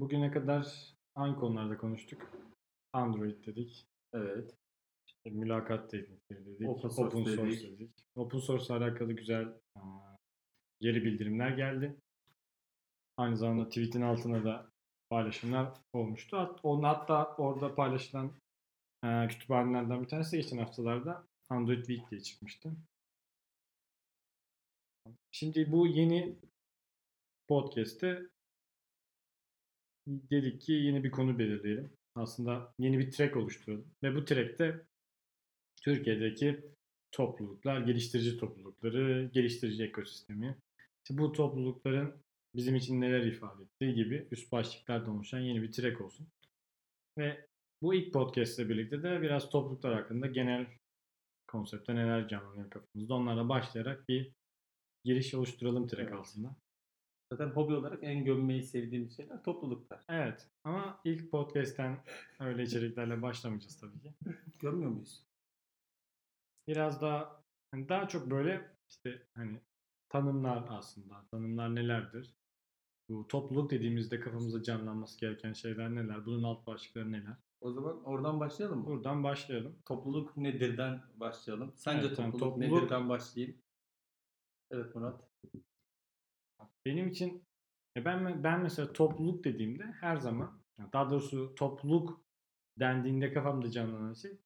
bugüne kadar hangi konularda konuştuk? Android dedik. Evet. İşte mülakat teknikleri dedik. Open Open source source, dedik. dedik. Open source ile alakalı güzel geri bildirimler geldi. Aynı zamanda tweet'in altına da paylaşımlar olmuştu. Onun hatta orada paylaşılan e, kütüphanelerden bir tanesi geçen haftalarda Android Week diye çıkmıştı. Şimdi bu yeni podcast'te dedik ki yeni bir konu belirleyelim. Aslında yeni bir track oluşturalım. Ve bu track'te Türkiye'deki topluluklar, geliştirici toplulukları, geliştirici ekosistemi, işte bu toplulukların bizim için neler ifade ettiği gibi üst başlıklardan oluşan yeni bir track olsun. Ve bu ilk podcast ile birlikte de biraz topluluklar hakkında genel konsepte neler canlanıyor kafamızda. Onlarla başlayarak bir giriş oluşturalım track Evet. altında. Zaten hobi olarak en gömmeyi sevdiğim şeyler topluluklar. Evet ama ilk podcast'ten öyle içeriklerle başlamayacağız tabii ki. Gömüyor muyuz? Biraz daha hani daha çok böyle işte hani tanımlar aslında. Tanımlar nelerdir? Bu topluluk dediğimizde kafamızda canlanması gereken şeyler neler? Bunun alt başlıkları neler? O zaman oradan başlayalım mı? Buradan başlayalım. Topluluk nedirden başlayalım. Sence Evet, yani topluluk, topluluk- nedirden başlayayım? Evet Murat. Benim için ya ben ben mesela topluluk dediğimde her zaman daha doğrusu topluluk dendiğinde kafamda canlanan şey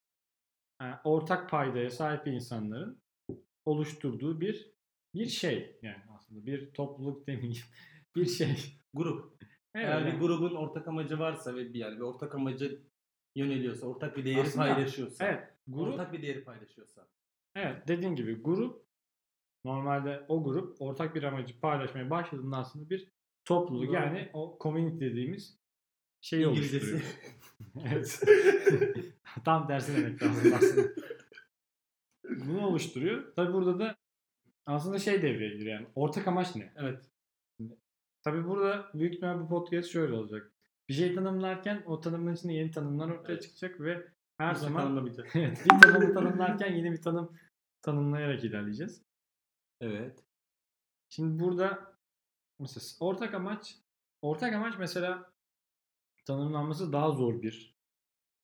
e, ortak paydaya sahip insanların oluşturduğu bir bir şey yani aslında bir topluluk demeyeyim bir şey. Grup. Evet, Eğer bir grubun ortak amacı varsa ve bir yani bir ortak amacı yöneliyorsa, ortak bir değeri Aslında- paylaşıyorsa, Evet, grup ortak bir değeri paylaşıyorsa. Evet dediğin gibi grup normalde o grup ortak bir amacı paylaşmaya başladığında aslında bir topluluk Doğru. yani o community dediğimiz İngilizcesi. oluşturuyor. evet. Tam tersi demek lazım aslında. Bunu oluşturuyor. Tabi burada da aslında şey devreye giriyor yani ortak amaç ne? evet. Tabi burada büyük ihtimal bu podcast şöyle olacak. Bir şey tanımlarken o tanımın içinde yeni tanımlar ortaya Evet. çıkacak ve her Hiç zaman tanımlamayacak. Evet, bir tanımı tanımlarken yeni bir tanım tanımlayarak ilerleyeceğiz. Evet. Şimdi burada mesela ortak amaç ortak amaç mesela tanımlanması daha zor bir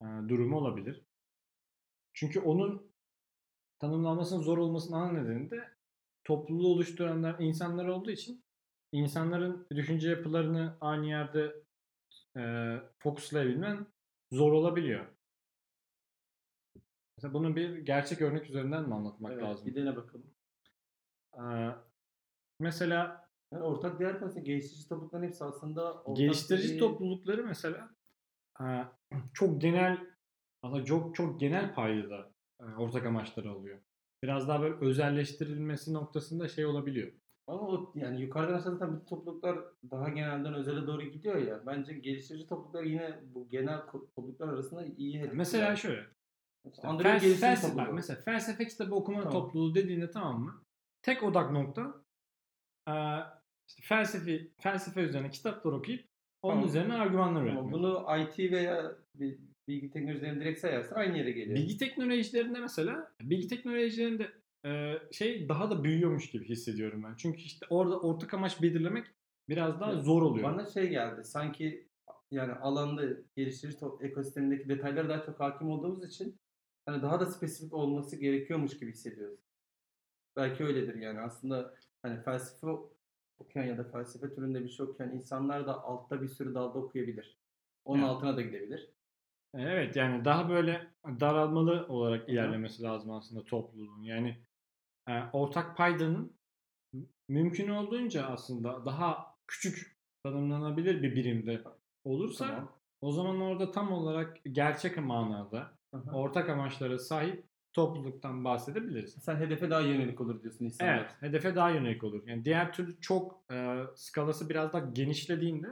e, durumu olabilir. Çünkü onun tanımlanmasının zor olmasının ana nedeni de topluluğu oluşturanlar insanlar olduğu için insanların düşünce yapılarını aynı yerde e, fokuslayabilmen zor olabiliyor. Mesela bunu bir gerçek örnek üzerinden mi anlatmak evet. lazım? Bir dene bakalım. Ee, mesela Yani ortak değer konusunda geliştirici toplulukların hepsi aslında geliştirici bir- toplulukları mesela e, çok genel aslında çok çok genel paydada e, ortak amaçları oluyor. Biraz daha böyle özelleştirilmesi noktasında şey olabiliyor. Ama o yani yukarıdan aşağı zaten bütün topluluklar daha genelden özele doğru gidiyor ya. Bence geliştirici topluluklar yine bu genel topluluklar arasında iyi hedefler. Mesela şöyle. İşte felsefe, bak mesela felsefe kitabı okuma Tamam. topluluğu dediğinde tamam mı? Tek odak nokta e, işte felsefe felsefe üzerine kitaplar okuyup onun Tamam. üzerine argümanlar üretmek. bunu IT veya bilgi teknolojilerini direkt sayarsan aynı yere geliyor. Bilgi teknolojilerinde mesela bilgi teknolojilerinde e, şey daha da büyüyormuş gibi hissediyorum ben. Çünkü işte orada ortak amaç belirlemek biraz daha Evet. zor oluyor. Bana şey geldi sanki yani alanda geliştirici ekosistemindeki detaylara daha çok hakim olduğumuz için hani daha da spesifik olması gerekiyormuş gibi hissediyoruz. Belki öyledir yani aslında hani felsefe okuyan ya da felsefe türünde bir şey okuyan insanlar da altta bir sürü dalda okuyabilir. Onun Evet. altına da gidebilir. Evet yani daha böyle daralmalı olarak ilerlemesi lazım aslında topluluğun. Yani e, ortak paydanın mümkün olduğunca aslında daha küçük tanımlanabilir bir birimde olursa Tamam. o zaman orada tam olarak gerçek manada Aha. ortak amaçlara sahip topluluktan bahsedebiliriz. Sen hedefe daha yönelik olur diyorsun insanlar. Evet, hedefe daha yönelik olur. Yani diğer türlü çok e, skalası biraz daha genişlediğinde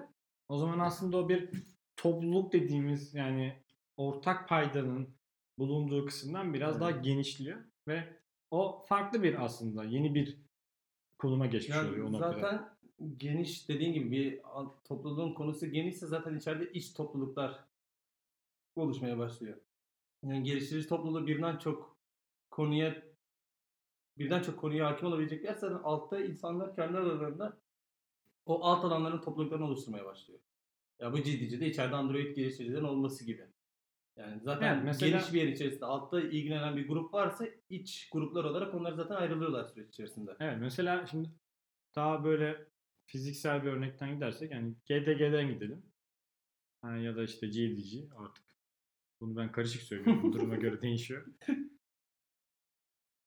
o zaman aslında o bir topluluk dediğimiz yani ortak paydanın bulunduğu kısımdan biraz Evet. daha genişliyor ve o farklı bir aslında yeni bir konuma geçmiş Yani oluyor o noktada. zaten geniş dediğin gibi bir topluluğun konusu genişse zaten içeride iç topluluklar oluşmaya başlıyor. Yani geliştirici topluluğu birden çok konuya birden çok konuya hakim olabilecekler zaten altta insanlar kendi aralarında o alt alanların topluluklarını oluşturmaya başlıyor. Ya bu GDG'de içeride Android geliştiricilerin olması gibi. Yani zaten Evet, mesela- geniş bir yer içerisinde altta ilgilenen bir grup varsa iç gruplar olarak onlar zaten ayrılıyorlar süreç içerisinde. Evet mesela şimdi daha böyle fiziksel bir örnekten gidersek yani GDG'den gidelim. Ha, ya da işte GDG artık. Bunu ben karışık söylüyorum. Duruma göre değişiyor.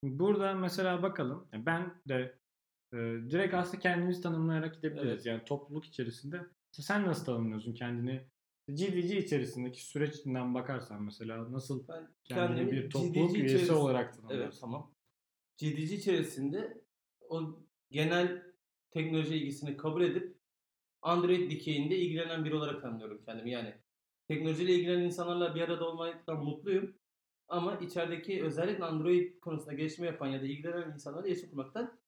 Burada mesela bakalım. Yani Ben de e, direkt aslında kendimizi tanımlayarak gidebiliriz. Evet. Yani topluluk içerisinde. Mesela sen nasıl tanımlıyorsun kendini? GDG içerisindeki süreçten bakarsan mesela nasıl Ben kendini kendimi bir topluluk GDG üyesi olarak tanımlarsın? Evet tamam. GDG içerisinde o genel teknoloji ilgisini kabul edip Android dikeyinde ilgilenen biri olarak tanımlıyorum kendimi. Yani teknolojiyle ilgilenen insanlarla bir arada olmaktan mutluyum. Ama içerideki özellikle Android konusunda gelişme yapan ya da ilgilenen insanlarla iletişim kurmaktan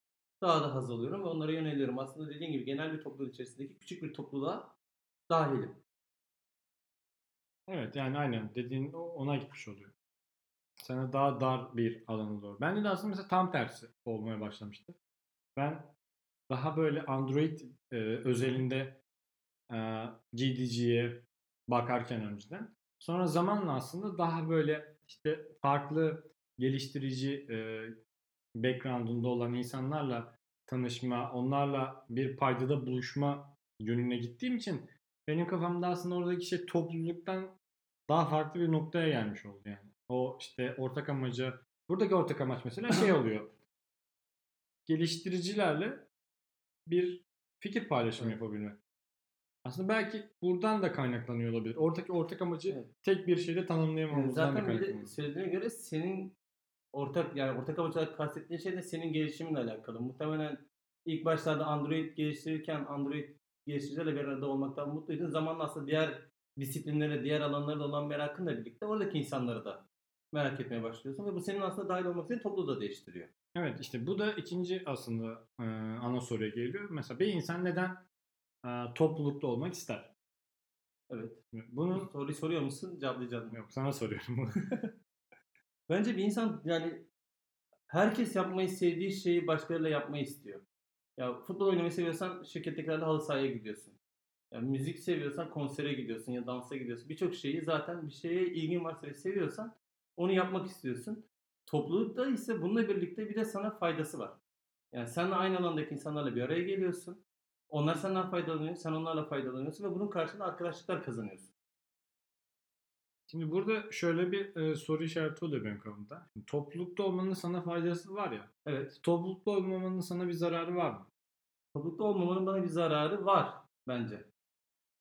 daha da haz alıyorum ve onlara yöneliyorum. Aslında dediğim gibi genel bir topluluğun içerisindeki küçük bir topluluğa dahilim. Evet yani aynen dediğin ona gitmiş oluyor. Sana daha dar bir alana doğru. Bende de aslında mesela tam tersi olmaya başlamıştı. Ben daha böyle Android e, özelinde e, GDG'ye bakarken önceden. Sonra zamanla aslında daha böyle işte farklı geliştirici e, background'unda olan insanlarla tanışma, onlarla bir paydada buluşma yönüne gittiğim için benim kafamda aslında oradaki şey topluluktan daha farklı bir noktaya gelmiş oldu yani. O işte ortak amacı, buradaki ortak amaç mesela şey oluyor. Geliştiricilerle bir fikir paylaşımı Evet. yapabilmek. Aslında belki buradan da kaynaklanıyor olabilir. Oradaki ortak amacı Evet. tek bir şeyde Yani tanımlayamamızdan da zaten kaynaklanıyor. söylediğine göre senin ortak yani ortak amaç olarak kastettiğin şey de senin gelişiminle alakalı. Muhtemelen ilk başlarda Android geliştirirken Android geliştiricilerle bir arada olmaktan mutluydun. Zamanla aslında diğer disiplinlere, diğer alanlara da olan merakınla birlikte oradaki insanları da merak etmeye başlıyorsun ve bu senin aslında dahil olmak için topluluğu da değiştiriyor. Evet işte bu da ikinci aslında e, ana soruya geliyor. Mesela bir insan neden toplulukta olmak ister? Evet. Bunu Soruyu soruyor musun? Cevaplayacağım. yok sana soruyorum. Bence bir insan yani herkes yapmayı sevdiği şeyi başkalarıyla yapmayı istiyor. Ya futbol oynamayı seviyorsan şirkettekilerde halı sahaya gidiyorsun. Ya müzik seviyorsan konsere gidiyorsun ya dansa gidiyorsun. Birçok şeyi zaten bir şeye ilgin varsa ve seviyorsan onu yapmak istiyorsun. Toplulukta ise bununla birlikte bir de sana faydası var. Yani sen aynı alandaki insanlarla bir araya geliyorsun. Onlar senden faydalanıyor, sen onlarla faydalanıyorsun ve bunun karşılığında arkadaşlıklar kazanıyorsun. Şimdi burada şöyle bir e, soru işareti oluyor benim kafamda. Şimdi toplulukta olmanın sana faydası var ya. Evet. Toplulukta olmamanın sana bir zararı var mı? Toplulukta olmamanın bana bir zararı var bence.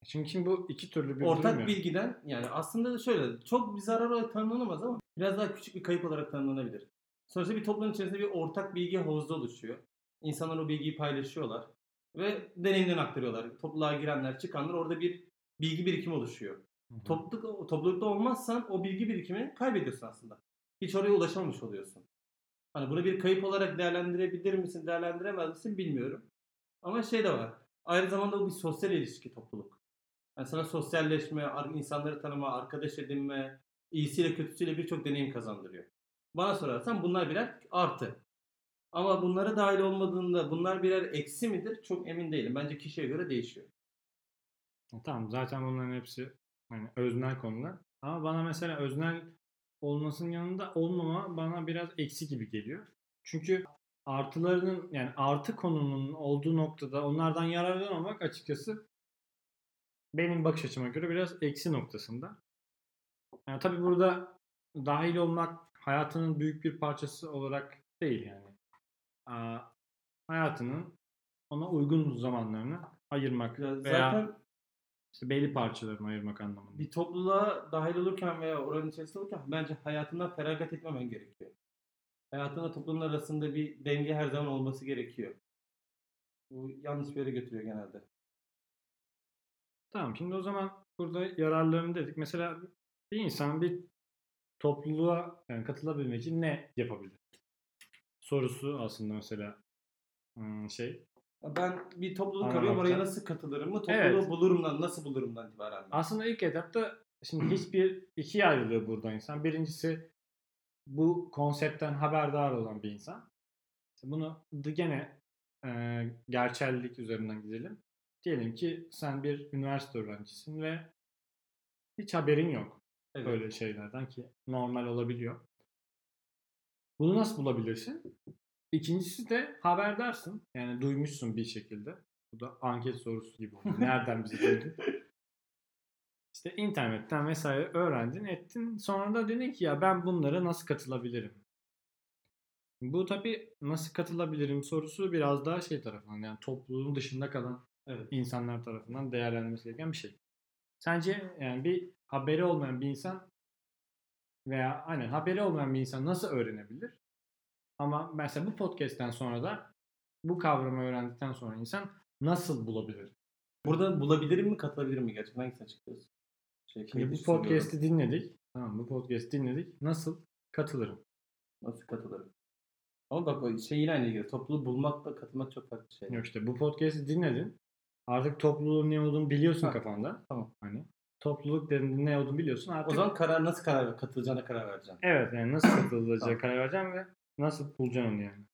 Çünkü şimdi bu iki türlü bir Ortak durum ya. bilgiden yani aslında da şöyle çok bir zarar olarak tanımlanamaz ama biraz daha küçük bir kayıp olarak tanımlanabilir. Sonuçta bir toplumun içerisinde bir ortak bilgi havuzu oluşuyor. İnsanlar o bilgiyi paylaşıyorlar ve deneyimden aktarıyorlar. Topluluğa girenler, çıkanlar orada bir bilgi birikimi oluşuyor. Hı hı. Topluluk, toplulukta olmazsan o bilgi birikimini kaybediyorsun aslında. Hiç oraya ulaşamamış oluyorsun. Hani bunu bir kayıp olarak değerlendirebilir misin, değerlendiremez misin bilmiyorum. Ama şey de var. Aynı zamanda bu bir sosyal ilişki topluluk. Yani sana sosyalleşme, ar- insanları tanıma, arkadaş edinme, iyisiyle kötüsüyle birçok deneyim kazandırıyor. Bana sorarsan bunlar birer artı. Ama bunlara dahil olmadığında bunlar birer eksi midir? Çok emin değilim. Bence kişiye göre değişiyor. Tamam zaten bunların hepsi hani öznel konular. Ama bana mesela öznel olmasının yanında olmama bana biraz eksi gibi geliyor. Çünkü artılarının yani artı konunun olduğu noktada onlardan yararlanmamak açıkçası benim bakış açıma göre biraz eksi noktasında. Yani tabii burada dahil olmak hayatının büyük bir parçası olarak değil yani. Hayatının ona uygun zamanlarını ayırmak Ya veya zaten işte belli parçalarını ayırmak anlamında. bir topluluğa dahil olurken veya oranın içerisinde olurken bence hayatından feragat etmemen gerekiyor. Hayatınla toplumun arasında bir denge her zaman olması gerekiyor. Bu yanlış bir yere götürüyor genelde. Tamam şimdi o zaman burada yararlarını dedik. Mesela bir insan bir topluluğa yani katılabilmek için ne yapabilir? Sorusu aslında mesela hmm, şey. Ben bir topluluk Anlamakta. arıyorum oraya nasıl katılırım mı? Topluluğu Evet. bulurumdan nasıl bulurumdan itibaren. Aslında ilk etapta şimdi hiçbir ikiye ayrılıyor burada insan. Birincisi bu konseptten haberdar olan bir insan. Bunu gene e, gerçellik üzerinden gidelim. diyelim ki sen bir üniversite öğrencisin ve hiç haberin yok Evet. böyle şeylerden ki normal olabiliyor. Bunu nasıl bulabilirsin? İkincisi de haberdarsın. Yani duymuşsun bir şekilde. Bu da anket sorusu gibi oldu. Nereden bizi duydun? İşte internetten vesaire öğrendin, ettin. Sonra da dedin ki ya ben bunlara nasıl katılabilirim? Bu tabii nasıl katılabilirim sorusu biraz daha şey tarafından yani topluluğun dışında kalan Evet. insanlar tarafından değerlendirilmesi gereken bir şey. Sence yani bir haberi olmayan bir insan veya aynen haberi olmayan bir insan nasıl öğrenebilir? Ama mesela bu podcast'ten sonra da bu kavramı öğrendikten sonra insan nasıl bulabilir? Burada bulabilirim mi, katılabilirim mi gerçekten? Hangisini açıklıyorsun? Şey, Şimdi kayıt bu podcast'i dinledik. Tamam bu podcast'i dinledik. Nasıl katılırım? Nasıl katılırım? Ama bak o şey yine aynı ilgili. Topluluğu bulmakla katılmak çok farklı şey. Yok işte bu podcast'i dinledin. Artık topluluğun ne olduğunu biliyorsun Ha, kafanda. tamam. Hani topluluk dediğinde ne olduğunu biliyorsun. Artık O zaman karar nasıl karar katılacağına karar vereceksin. evet yani nasıl katılacağı Tamam. karar vereceğim ve nasıl bulacaksın yani.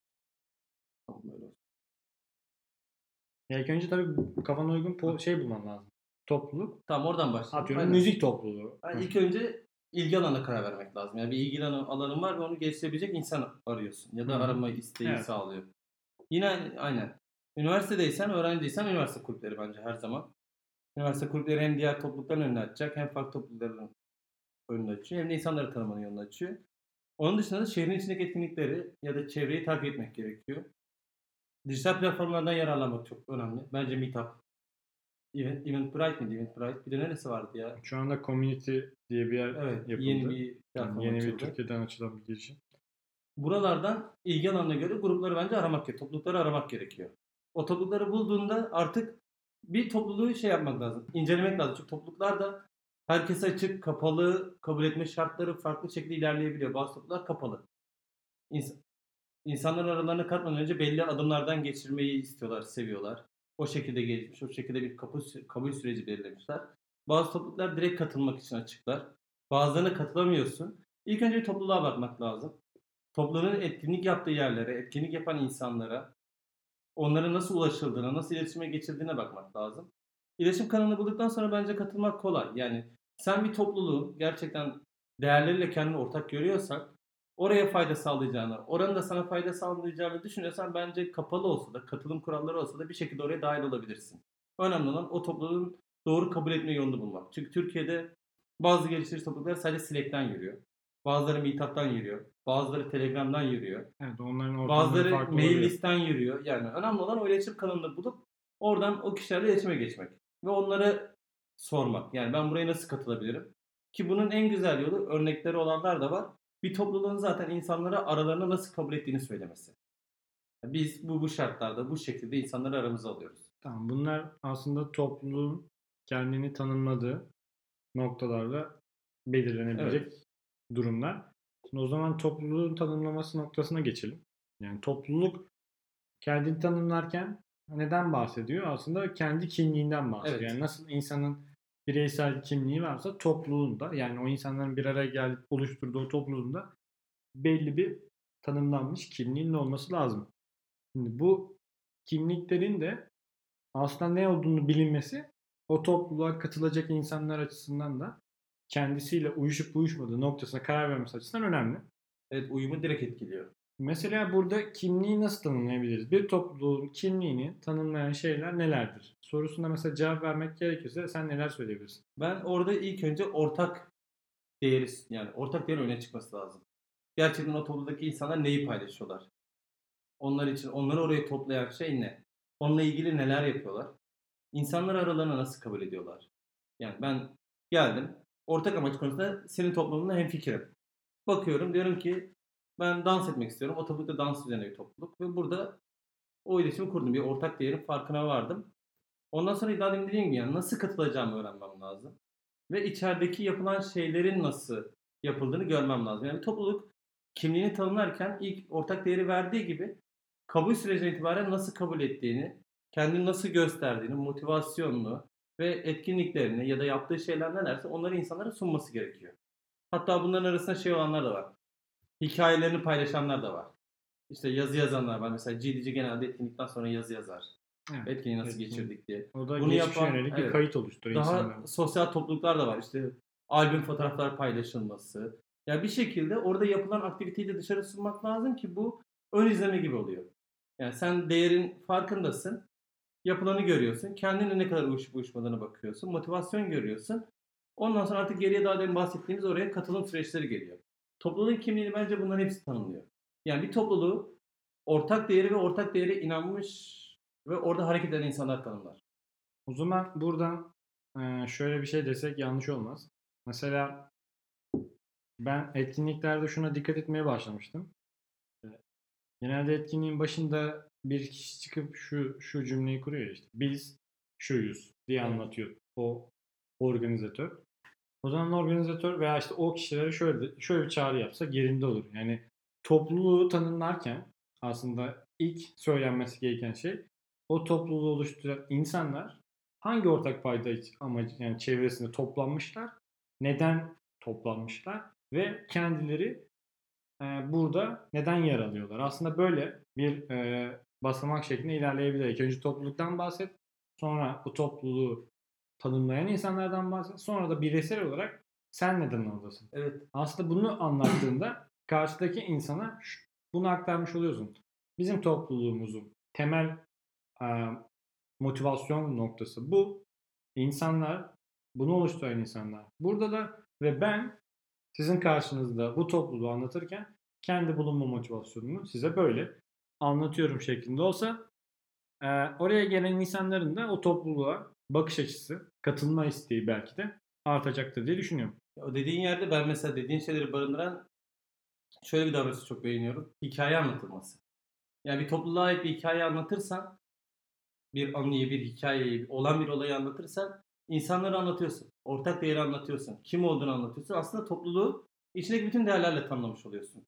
Tamam olsun. Ya ilk önce tabii kafana uygun po- şey bulman lazım. Topluluk. Tamam oradan başlayalım. Atıyorum Aynen. müzik topluluğu. Yani ilk önce ilgi alanına karar vermek lazım. Yani bir ilgi alanı- alanın var ve onu geliştirebilecek insan arıyorsun. Ya da Hı hı. arama isteği Evet. sağlıyor. Yine aynı- aynen. Üniversitedeysen, öğrenciysen üniversite kulüpleri bence her zaman. Üniversite kulüpleri hem diğer toplulukların önünü açacak hem farklı toplulukların önünü açıyor hem de insanları tanımanın yolunu açıyor. Onun dışında da şehrin içindeki etkinlikleri ya da çevreyi takip etmek gerekiyor. Dijital platformlardan yararlanmak çok önemli. Bence Meetup, Event, Eventbrite miydi? Eventbrite. Bir de neresi vardı ya? Şu anda community diye bir yer Evet, yapıldı. yeni bir Yani yeni bir. Türkiye'den açılan bir girişim. Buralardan ilgi alanına göre grupları bence aramak gerekiyor. Toplulukları aramak gerekiyor. O toplulukları bulduğunda artık bir topluluğu şey yapmak lazım. incelemek lazım. Çünkü topluluklar da herkese açık, kapalı, kabul etme şartları farklı şekilde ilerleyebiliyor. Bazı topluluklar kapalı. İns- İnsanların aralarına katmadan önce belli adımlardan geçirmeyi istiyorlar, seviyorlar. O şekilde gelişmiş, o şekilde bir kabul, kabul süreci belirlemişler. Bazı topluluklar direkt katılmak için açıklar. Bazılarına katılamıyorsun. İlk önce bir topluluğa bakmak lazım. Topluluğun etkinlik yaptığı yerlere, etkinlik yapan insanlara, onlara nasıl ulaşıldığına, nasıl iletişime geçildiğine bakmak lazım. İletişim kanalını bulduktan sonra bence katılmak kolay. Yani sen bir topluluğu gerçekten değerleriyle kendini ortak görüyorsan, oraya fayda sağlayacağını, oranın da sana fayda sağlayacağını düşünüyorsan bence kapalı olsa da, katılım kuralları olsa da bir şekilde oraya dahil olabilirsin. Önemli olan o topluluğun doğru kabul etme yolunu bulmak. Çünkü Türkiye'de bazı geliştirici topluluklar sadece Slack'ten yürüyor. Bazıları Meetup'tan yürüyor. Bazıları Telegram'dan yürüyor. Evet onların ortamları Bazıları farklı mail oluyor. listten yürüyor. Yani önemli olan o iletişim kanalını bulup oradan o kişilerle iletişime geçmek. Ve onlara sormak. Yani ben buraya nasıl katılabilirim? Ki bunun en güzel yolu örnekleri olanlar da var. Bir topluluğun zaten insanlara aralarına nasıl kabul ettiğini söylemesi. Biz bu bu şartlarda bu şekilde insanları aramıza alıyoruz. Tamam bunlar aslında topluluğun kendini tanımladığı noktalarla belirlenebilecek durumlar. Şimdi o zaman topluluğun tanımlaması noktasına geçelim. Yani topluluk kendini tanımlarken neden bahsediyor? Aslında kendi kimliğinden bahsediyor. Evet. Yani nasıl insanın bireysel kimliği varsa topluluğunda yani o insanların bir araya gelip oluşturduğu topluluğunda belli bir tanımlanmış kimliğinin olması lazım. Şimdi bu kimliklerin de aslında ne olduğunu bilinmesi o topluluğa katılacak insanlar açısından da kendisiyle uyuşup uyuşmadığı noktasına karar vermesi açısından önemli. Evet uyumu direkt etkiliyor. Mesela burada kimliği nasıl tanımlayabiliriz? Bir topluluğun kimliğini tanımlayan şeyler nelerdir? Sorusuna mesela cevap vermek gerekirse sen neler söyleyebilirsin? Ben orada ilk önce ortak değeri yani ortak değerin öne çıkması lazım. Gerçekten o topluluktaki insanlar neyi paylaşıyorlar? Onlar için onları oraya toplayan şey ne? Onunla ilgili neler yapıyorlar? İnsanlar aralarına nasıl kabul ediyorlar? Yani ben geldim. Ortak amaç konusunda senin toplumunla hemfikirim. Bakıyorum diyorum ki ben dans etmek istiyorum. O toplulukta dans üzerine bir topluluk. Ve burada o iletişimi kurdum. Bir ortak değerin farkına vardım. Ondan sonra daha demin dediğim gibi yani nasıl katılacağımı öğrenmem lazım. Ve içerideki yapılan şeylerin nasıl yapıldığını görmem lazım. Yani topluluk kimliğini tanımlarken ilk ortak değeri verdiği gibi kabul sürecine itibaren nasıl kabul ettiğini, kendini nasıl gösterdiğini, motivasyonunu ve etkinliklerini ya da yaptığı şeyler nelerse onları insanlara sunması gerekiyor. Hatta bunların arasında şey olanlar da var. Hikayelerini paylaşanlar da var. İşte yazı yazanlar var. Mesela GDC genelde etkinlikten sonra yazı yazar. Evet. Etkinliği nasıl Etkinlik. geçirdik diye. O da Bunu yapan- yönelik bir evet. kayıt oluşturuyor Daha insanların. sosyal topluluklar da var. İşte albüm fotoğraflar paylaşılması. Ya bir şekilde orada yapılan aktiviteyi de dışarı sunmak lazım ki bu ön izleme gibi oluyor. Yani sen değerin farkındasın. Yapılanı görüyorsun. Kendine ne kadar uyuşup uyuşmadığına bakıyorsun. Motivasyon görüyorsun. Ondan sonra artık geriye daha demin bahsettiğimiz oraya katılım süreçleri geliyor. Topluluğun kimliğini bence bunların hepsi tanımlıyor. Yani bir topluluğu ortak değeri ve ortak değere inanmış ve orada hareket eden insanlar tanımlar. O zaman buradan e, şöyle bir şey desek yanlış olmaz. Mesela ben etkinliklerde şuna dikkat etmeye başlamıştım. Genelde etkinliğin başında bir kişi çıkıp şu şu cümleyi kuruyor ya işte. Biz şuyuz diye anlatıyor o organizatör. O zaman organizatör veya işte o kişilere şöyle şöyle bir çağrı yapsa yerinde olur. Yani topluluğu tanımlarken aslında ilk söylenmesi gereken şey o topluluğu oluşturan insanlar hangi ortak payda amacı yani çevresinde toplanmışlar, neden toplanmışlar ve kendileri e, burada neden yer alıyorlar. Aslında böyle bir e, basamak şeklinde ilerleyebilir. İlk önce topluluktan bahset, sonra o topluluğu tanımlayan insanlardan bahset, sonra da bireysel olarak sen neden oradasın. Evet. Aslında bunu anlattığında karşıdaki insana bunu aktarmış oluyorsun. Bizim topluluğumuzun temel e, motivasyon noktası bu. İnsanlar, bunu oluşturan insanlar. Burada da ve ben sizin karşınızda bu topluluğu anlatırken kendi bulunma motivasyonumu size böyle anlatıyorum şeklinde olsa e, oraya gelen insanların da o topluluğa bakış açısı, katılma isteği belki de artacaktır diye düşünüyorum. O dediğin yerde ben mesela dediğin şeyleri barındıran şöyle bir davranışı çok beğeniyorum. Hikaye anlatılması. Yani bir topluluğa ait bir hikaye anlatırsan, bir anıyı, bir hikayeyi, olan bir olayı anlatırsan insanları anlatıyorsun. Ortak değeri anlatıyorsun. Kim olduğunu anlatıyorsun. Aslında topluluğu içindeki bütün değerlerle tanımlamış oluyorsun.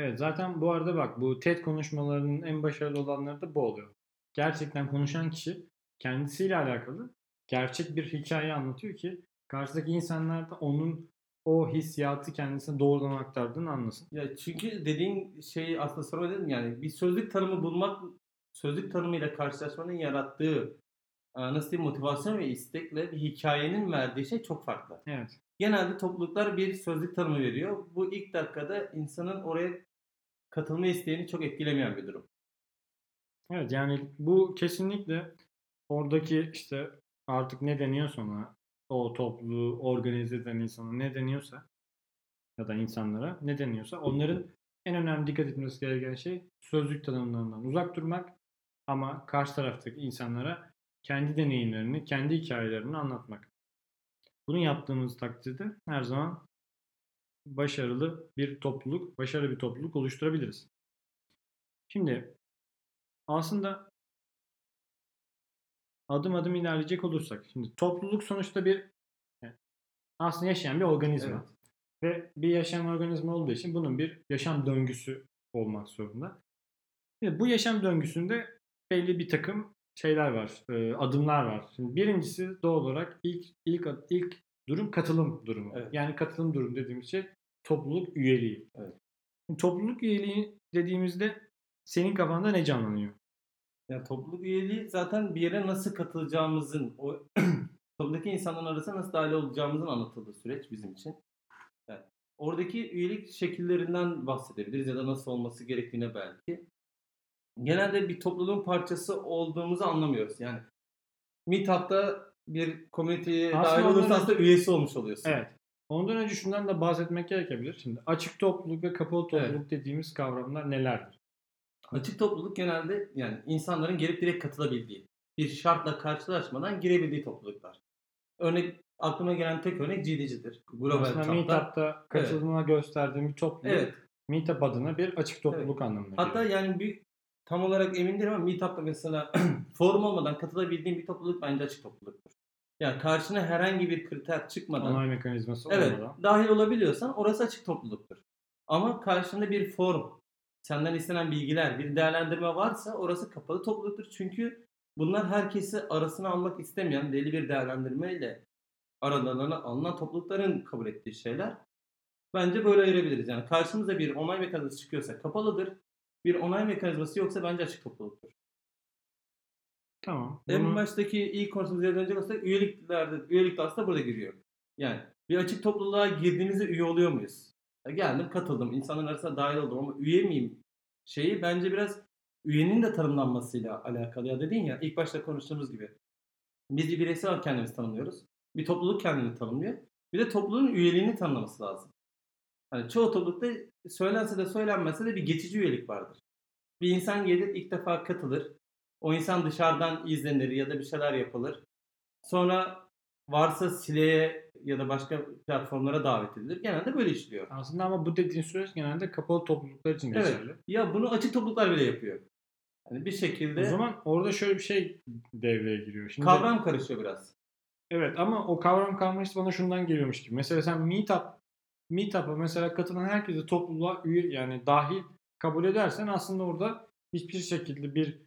Evet zaten bu arada bak bu TED konuşmalarının en başarılı olanları da bu oluyor. Gerçekten konuşan kişi kendisiyle alakalı gerçek bir hikaye anlatıyor ki karşıdaki insanlar da onun o hissiyatı kendisine doğrudan aktardığını anlasın. Ya çünkü dediğin şeyi aslında sorma dedim yani bir sözlük tanımı bulmak sözlük tanımıyla karşılaşmanın yarattığı nasıl diyeyim motivasyon ve istekle bir hikayenin verdiği şey çok farklı. Evet. Genelde topluluklar bir sözlük tanımı veriyor. Bu ilk dakikada insanın oraya katılma isteğini çok etkilemeyen bir durum. Evet yani bu kesinlikle oradaki işte artık ne deniyorsa ona o topluluğu organize eden insana ne deniyorsa ya da insanlara ne deniyorsa onların en önemli dikkat etmesi gereken şey sözlük tanımlarından uzak durmak ama karşı taraftaki insanlara kendi deneyimlerini, kendi hikayelerini anlatmak. Bunu yaptığımız takdirde her zaman başarılı bir topluluk, başarılı bir topluluk oluşturabiliriz. Şimdi aslında adım adım ilerleyecek olursak. Şimdi topluluk sonuçta bir yani aslında yaşayan bir organizma. Evet. Ve bir yaşayan organizma olduğu için bunun bir yaşam döngüsü olmak zorunda. Şimdi bu yaşam döngüsünde belli bir takım şeyler var, adımlar var. Şimdi birincisi doğal olarak ilk ilk ilk durum katılım durumu. Evet. Yani katılım durumu dediğimiz şey topluluk üyeliği. Evet. Topluluk üyeliği dediğimizde senin kafanda ne canlanıyor? Yani topluluk üyeliği zaten bir yere nasıl katılacağımızın, o toplumdaki insanların arasında nasıl dahil olacağımızın anlatıldığı süreç bizim için. Yani oradaki üyelik şekillerinden bahsedebiliriz ya da nasıl olması gerektiğine belki. Genelde bir topluluğun parçası olduğumuzu anlamıyoruz. Yani Meetup'ta bir komüniteye Aslında dahil olursan aslında üyesi olmuş oluyorsun. Evet. Ondan önce şundan da bahsetmek gerekebilir. Şimdi açık topluluk ve kapalı topluluk dediğimiz kavramlar nelerdir? Açık topluluk genelde yani insanların gelip direkt katılabildiği, bir şartla karşılaşmadan girebildiği topluluklar. Örnek aklıma gelen tek örnek GDC'dir. Global Aslında. Meetup'ta katılımına gösterdiğim bir topluluk Evet. Meetup adına bir açık topluluk anlamına Hatta geliyor. yani bir tam olarak emin değilim ama Meetup'ta mesela forum olmadan katılabildiğin bir topluluk bence açık topluluktur. Yani karşına herhangi bir kriter çıkmadan Onay mekanizması evet olmadan. dahil olabiliyorsan orası açık topluluktur. Ama karşında bir form, senden istenen bilgiler, bir değerlendirme varsa orası kapalı topluluktur. Çünkü bunlar herkesi arasına almak istemeyen belli bir değerlendirmeyle aralarına alınan toplulukların kabul ettiği şeyler. Bence böyle ayırabiliriz. Yani karşımıza bir onay mekanizması çıkıyorsa kapalıdır. Bir onay mekanizması yoksa bence açık topluluktur. Tamam. En Bunu- baştaki ilk konumuza dönecek olursak üyeliklerde, üyelik de aslında burada giriyor. Yani bir açık topluluğa girdiğimizde üye oluyor muyuz? Ya geldim katıldım, insanların arasına dahil oldum ama üye miyim? Şeyi bence biraz üyenin de tanımlanmasıyla alakalı. Ya dedin ya ilk başta konuştuğumuz gibi. Biz bir bireysel kendimizi tanımlıyoruz. Bir topluluk kendini tanımlıyor. Bir de topluluğun üyeliğini tanımlaması lazım. Hani çoğu toplulukta söylense de söylenmese de bir geçici üyelik vardır. Bir insan gelir ilk defa katılır. O insan dışarıdan izlenir ya da bir şeyler yapılır. Sonra varsa Sile'ye ya da başka platformlara davet edilir. Genelde böyle işliyor. Aslında ama bu dediğin süreç genelde kapalı topluluklar için Evet. geçerli. Ya bunu açık topluluklar bile yapıyor. Hani bir şekilde O zaman orada şöyle bir şey devreye giriyor. Şimdi, kavram karışıyor biraz. Evet ama o kavram karmaşası bana şundan geliyormuş gibi. Mesela sen Meetup Meetup'a mesela katılan herkesi topluluğa üye yani dahil kabul edersen aslında orada hiçbir şekilde bir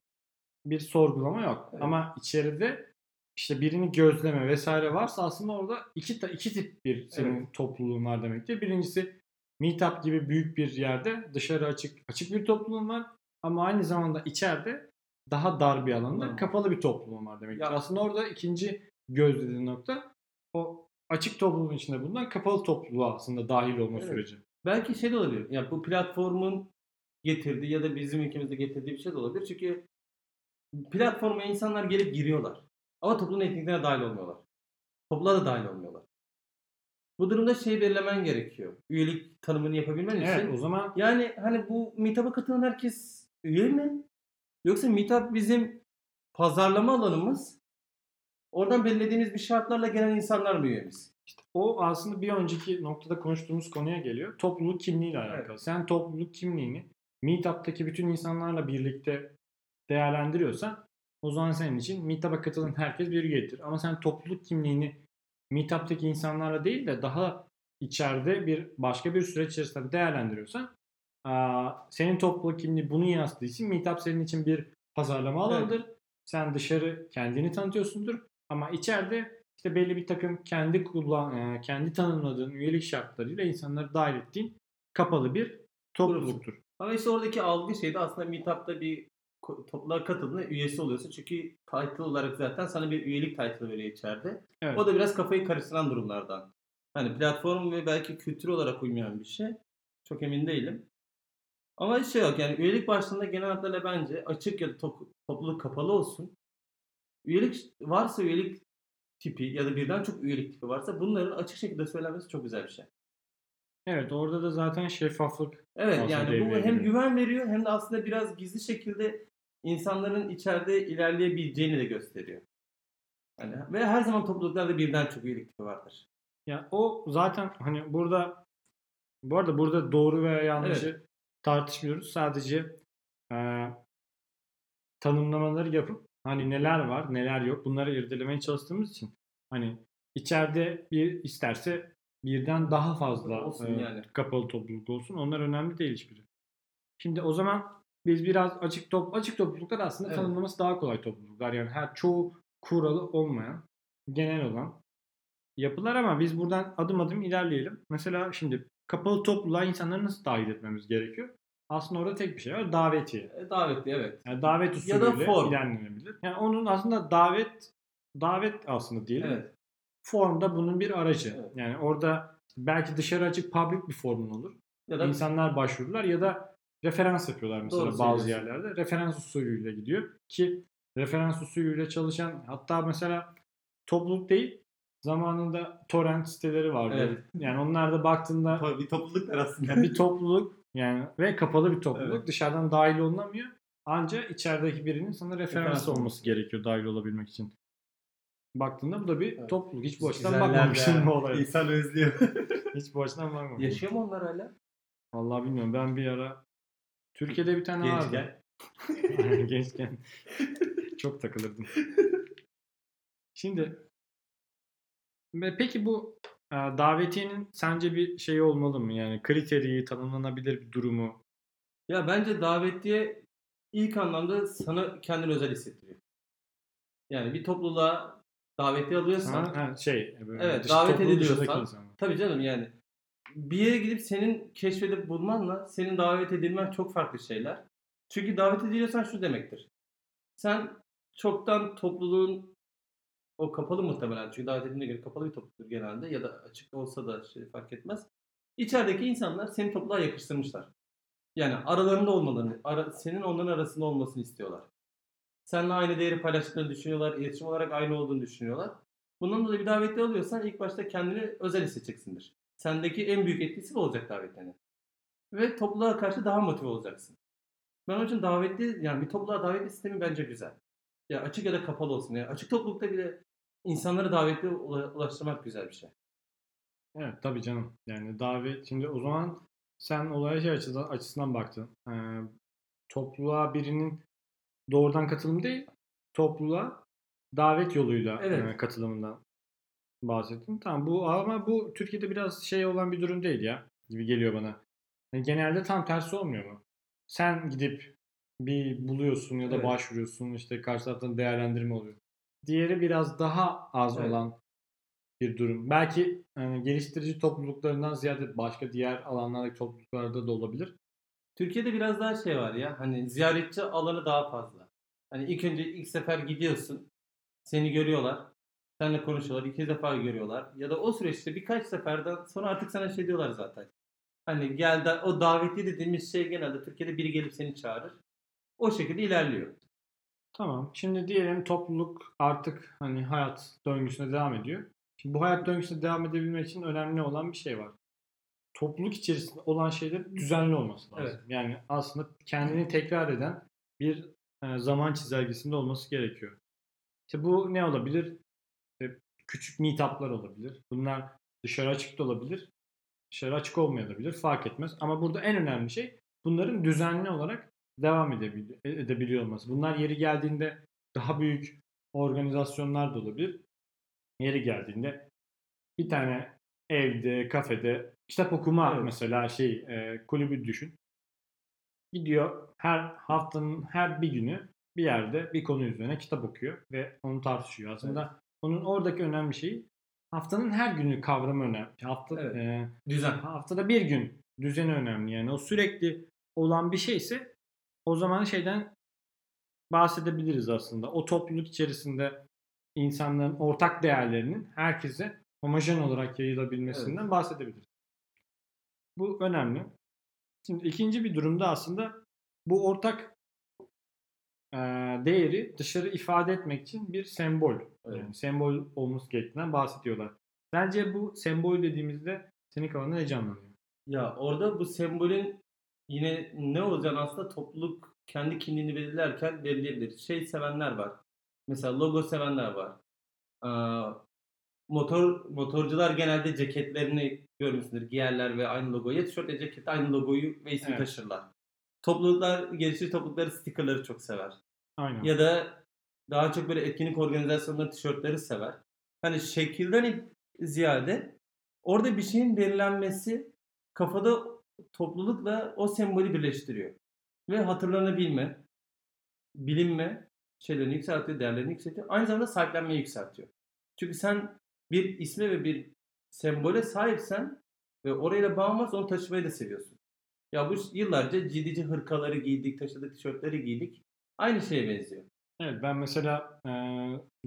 bir sorgulama yok. Evet. Ama içeride işte birini gözleme vesaire varsa aslında orada iki iki tip bir senin Evet. topluluğun var demektir. Birincisi Meetup gibi büyük bir yerde dışarı açık açık bir topluluğun var ama aynı zamanda içeride daha dar bir alanda Tamam. kapalı bir topluluğun var demektir. Ya- Aslında orada ikinci gözlediğin nokta o açık topluluğun içinde bulunan kapalı topluluğa aslında dahil olma Evet. süreci. Belki şey de olabilir. Ya bu platformun getirdiği ya da bizim ülkemizde getirdiği bir şey de olabilir. Çünkü platforma insanlar gelip giriyorlar. Ama topluluğun etkinliklerine dahil olmuyorlar. Topluluğa da dahil olmuyorlar. Bu durumda şey belirlemen gerekiyor. Üyelik tanımını yapabilmen için. Evet o zaman Yani hani bu meetup'a katılan herkes üye mi? Yoksa meetup bizim pazarlama alanımız. Oradan belirlediğimiz bir şartlarla gelen insanlar mı üyemiz? o aslında bir önceki noktada konuştuğumuz konuya geliyor. Topluluk kimliğiyle alakalı. Evet. Sen topluluk kimliğini Meetup'taki bütün insanlarla birlikte değerlendiriyorsan o zaman senin için Meetup'a katılan herkes bir üyedir. Ama sen topluluk kimliğini Meetup'taki insanlarla değil de daha içeride bir başka bir süreç içerisinde değerlendiriyorsan senin topluluk kimliği bunu yansıttığı için Meetup senin için bir pazarlama alanıdır. Sen dışarı kendini tanıtıyorsundur ama içeride işte belli bir takım kendi kullan e, kendi tanımladığın üyelik şartlarıyla insanları dahil ettiğin kapalı bir topluluktur. Ama işte oradaki algı şeyde aslında meetup'ta bir topluluğa katıldığında üyesi oluyorsun. Çünkü title olarak zaten sana bir üyelik title veriyor içeride. Evet. O da biraz kafayı karıştıran durumlardan. Hani platform ve belki kültür olarak uymayan bir şey. Çok emin değilim. Ama şey yok yani üyelik başlığında genel hatlarıyla bence açık ya da to- topluluk kapalı olsun. Üyelik varsa üyelik tipi ya da birden çok üyelik tipi varsa bunların açık şekilde söylenmesi çok güzel bir şey. Evet orada da zaten şeffaflık Evet yani bu hem giriyor. güven veriyor hem de aslında biraz gizli şekilde insanların içeride ilerleyebileceğini de gösteriyor. Yani ve her zaman topluluklarda birden çok üyelik tipi vardır. Ya o zaten hani burada bu arada burada doğru veya yanlışı tartışmıyoruz. Sadece e, tanımlamaları yapıp hani neler var neler yok bunları irdelemeye çalıştığımız için hani içeride bir isterse birden daha fazla Olsun e, yani. kapalı topluluk olsun. Onlar önemli değil hiçbiri. Şimdi o zaman biz biraz açık top açık topluluklar aslında Evet. tanımlaması daha kolay topluluklar. Yani her çoğu kuralı olmayan, genel olan yapılar ama biz buradan adım adım ilerleyelim. Mesela şimdi kapalı topluluğa insanları nasıl dahil etmemiz gerekiyor? Aslında orada tek bir şey var. Davetiye. E, davetli evet. Yani davet Ya da usulüyle form. ilerlenebilir. Yani onun aslında davet davet aslında diyelim. Evet. Form da bunun bir aracı. Evet. Yani orada belki dışarı açık public bir formun olur. Ya da İnsanlar başvururlar ya da referans yapıyorlar mesela Doğru bazı yerlerde. Referans usulüyle gidiyor ki referans usulüyle çalışan hatta mesela topluluk değil zamanında torrent siteleri vardı. Evet. Yani onlar da baktığında bir topluluklar aslında. yani bir topluluk yani ve kapalı bir topluluk Evet. dışarıdan dahil olunamıyor. Ancak içerideki birinin sana referans Referans olması gerekiyor dahil olabilmek için. Baktığında bu da bir Evet. topluluk. Hiç bu açıdan be. bu olaya. İnsan özlüyor. Hiç bu açıdan bakmamıştım. Yaşıyor mu onlar hala? Vallahi bilmiyorum. Ben bir ara Türkiye'de bir tane vardı. Gençken. Gençken çok takılırdım. Şimdi ve peki bu davetiyenin sence bir şey olmalı mı? Yani kriteri, tanımlanabilir bir durumu. Ya bence davetliye ilk anlamda sana kendini özel hissettiriyor. Yani bir topluluğa davetli alıyorsan Ha, ha, şey böyle Evet, davet ediliyorsan-. Tabii canım yani bir yere gidip senin keşfedip bulmanla senin davet edilmen çok farklı şeyler. Çünkü davet ediliyorsan şu demektir. Sen çoktan topluluğun o kapalı muhtemelen çünkü davet edildiğine göre kapalı bir topluluk genelde ya da açık olsa da şey fark etmez. İçerideki insanlar seni topluluğa yakıştırmışlar. Yani aralarında olmalarını, ara- senin onların arasında olmasını istiyorlar. Seninle aynı değeri paylaştıklarını düşünüyorlar, iletişim olarak aynı olduğunu düşünüyorlar. Bundan dolayı bir davetli alıyorsan ilk başta kendini özel hissedeceksindir. Sendeki en büyük etkisi bu olacak davetlerin. Ve topluluğa karşı daha motive olacaksın. Ben onun için davetli, yani bir topluluğa davetli sistemi bence güzel. Ya açık ya da kapalı olsun. Yani açık toplulukta bile insanları davetli ula- ulaştırmak güzel bir şey. Evet tabii canım. Yani davet şimdi o zaman sen olaya şey açıdan, açısından baktın. Ee, topluluğa birinin doğrudan katılım değil, topluluğa davet yoluyla Evet. e, katılımından bahsettin. Tamam bu ama bu Türkiye'de biraz şey olan bir durum değil ya gibi geliyor bana. Yani genelde tam tersi olmuyor mu? Sen gidip bir buluyorsun ya da Evet. başvuruyorsun işte karşı taraftan değerlendirme oluyor. Diğeri biraz daha az Evet. olan bir durum. Belki yani geliştirici topluluklarından ziyade başka diğer alanlardaki topluluklarda da olabilir. Türkiye'de biraz daha şey var ya hani ziyaretçi alanı daha fazla. Hani ilk önce ilk sefer gidiyorsun. Seni görüyorlar. Seninle konuşuyorlar. iki defa görüyorlar. Ya da o süreçte birkaç seferden sonra artık sana şey diyorlar zaten. Hani gel de, o davetli dediğimiz şey genelde Türkiye'de biri gelip seni çağırır. O şekilde ilerliyor. Tamam. Şimdi diyelim topluluk artık hani hayat döngüsüne devam ediyor. Şimdi bu hayat döngüsüne devam edebilmek için önemli olan bir şey var. Topluluk içerisinde olan şeyler düzenli olması lazım. Evet. Yani aslında kendini tekrar eden bir e, zaman çizelgesinde olması gerekiyor. İşte bu ne olabilir? İşte küçük meetup'lar olabilir. Bunlar dışarı açık da olabilir. Dışarı açık olmayabilir. Fark etmez. Ama burada en önemli şey bunların düzenli olarak devam edebil- edebiliyor olması. Bunlar yeri geldiğinde daha büyük organizasyonlar da olabilir. Yeri geldiğinde bir tane evde, kafede kitap okuma Evet. mesela şey e, kulübü düşün. Gidiyor her haftanın her bir günü bir yerde bir konu üzerine kitap okuyor ve onu tartışıyor. Aslında onun oradaki önemli şeyi haftanın her günü kavramı önemli. Hafta Evet. e, Düzen. haftada bir gün düzeni önemli. Yani o sürekli olan bir şeyse o zaman şeyden bahsedebiliriz aslında. O topluluk içerisinde insanların ortak değerlerinin herkese homojen olarak yayılabilmesinden bahsedebiliriz. Bu önemli. Şimdi ikinci bir durumda aslında bu ortak değeri dışarı ifade etmek için bir sembol. Evet. Yani sembol olması gerektiğinden bahsediyorlar. Bence bu sembol dediğimizde senin kafanda ne canlanıyor? Ya orada bu sembolün yine ne olacağını aslında topluluk kendi kimliğini belirlerken belirleyebilir. Şey sevenler var. Mesela logo sevenler var. Aa, motor motorcular genelde ceketlerini görmüşsündür. Giyerler ve aynı logoyu. Tişört ya cekette aynı logoyu ve ismi Evet. taşırlar. Topluluklar, geliştirici toplulukları stikerleri çok sever. Aynen. Ya da daha çok böyle etkinlik organizasyonları tişörtleri sever. Hani şekilden ziyade orada bir şeyin belirlenmesi kafada toplulukla o sembolü birleştiriyor. Ve hatırlanabilme, bilinme şeylerini yükseltiyor, değerlerini yükseltiyor. Aynı zamanda sahiplenmeyi yükseltiyor. Çünkü sen bir isme ve bir sembole sahipsen ve orayla bağın varsa onu taşımayı da seviyorsun. Ya bu yıllarca cidici hırkaları giydik, taşıdık, tişörtleri giydik. Aynı şeye benziyor. Evet ben mesela e,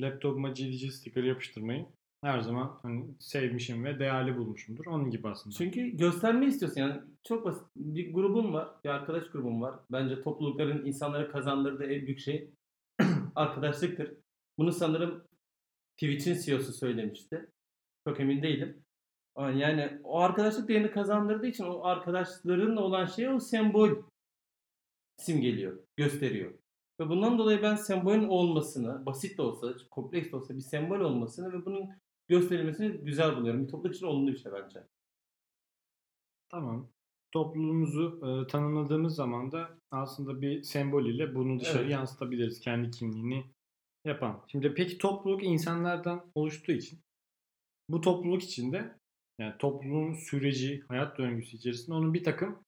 laptopuma GDG sticker yapıştırmayı her zaman hani sevmişim ve değerli bulmuşumdur. Onun gibi aslında. Çünkü göstermeyi istiyorsun yani çok basit. Bir grubun var, bir arkadaş grubun var. Bence toplulukların insanlara kazandırdığı en büyük şey arkadaşlıktır. Bunu sanırım Twitch'in CEO'su söylemişti. Çok emin değilim. Yani o arkadaşlık değerini kazandırdığı için o arkadaşlarınla olan şey o sembol simgeliyor, gösteriyor. Ve bundan dolayı ben sembolün olmasını, basit de olsa, kompleks de olsa bir sembol olmasını ve bunun gösterilmesini güzel buluyorum. Bir topluluk için olumlu bir şey bence. Tamam. Topluluğumuzu e, tanımladığımız zaman da aslında bir sembol ile bunu dışarı Evet. yansıtabiliriz. Kendi kimliğini yapan. Şimdi peki topluluk insanlardan oluştuğu için bu topluluk içinde yani topluluğun süreci, hayat döngüsü içerisinde onun bir takım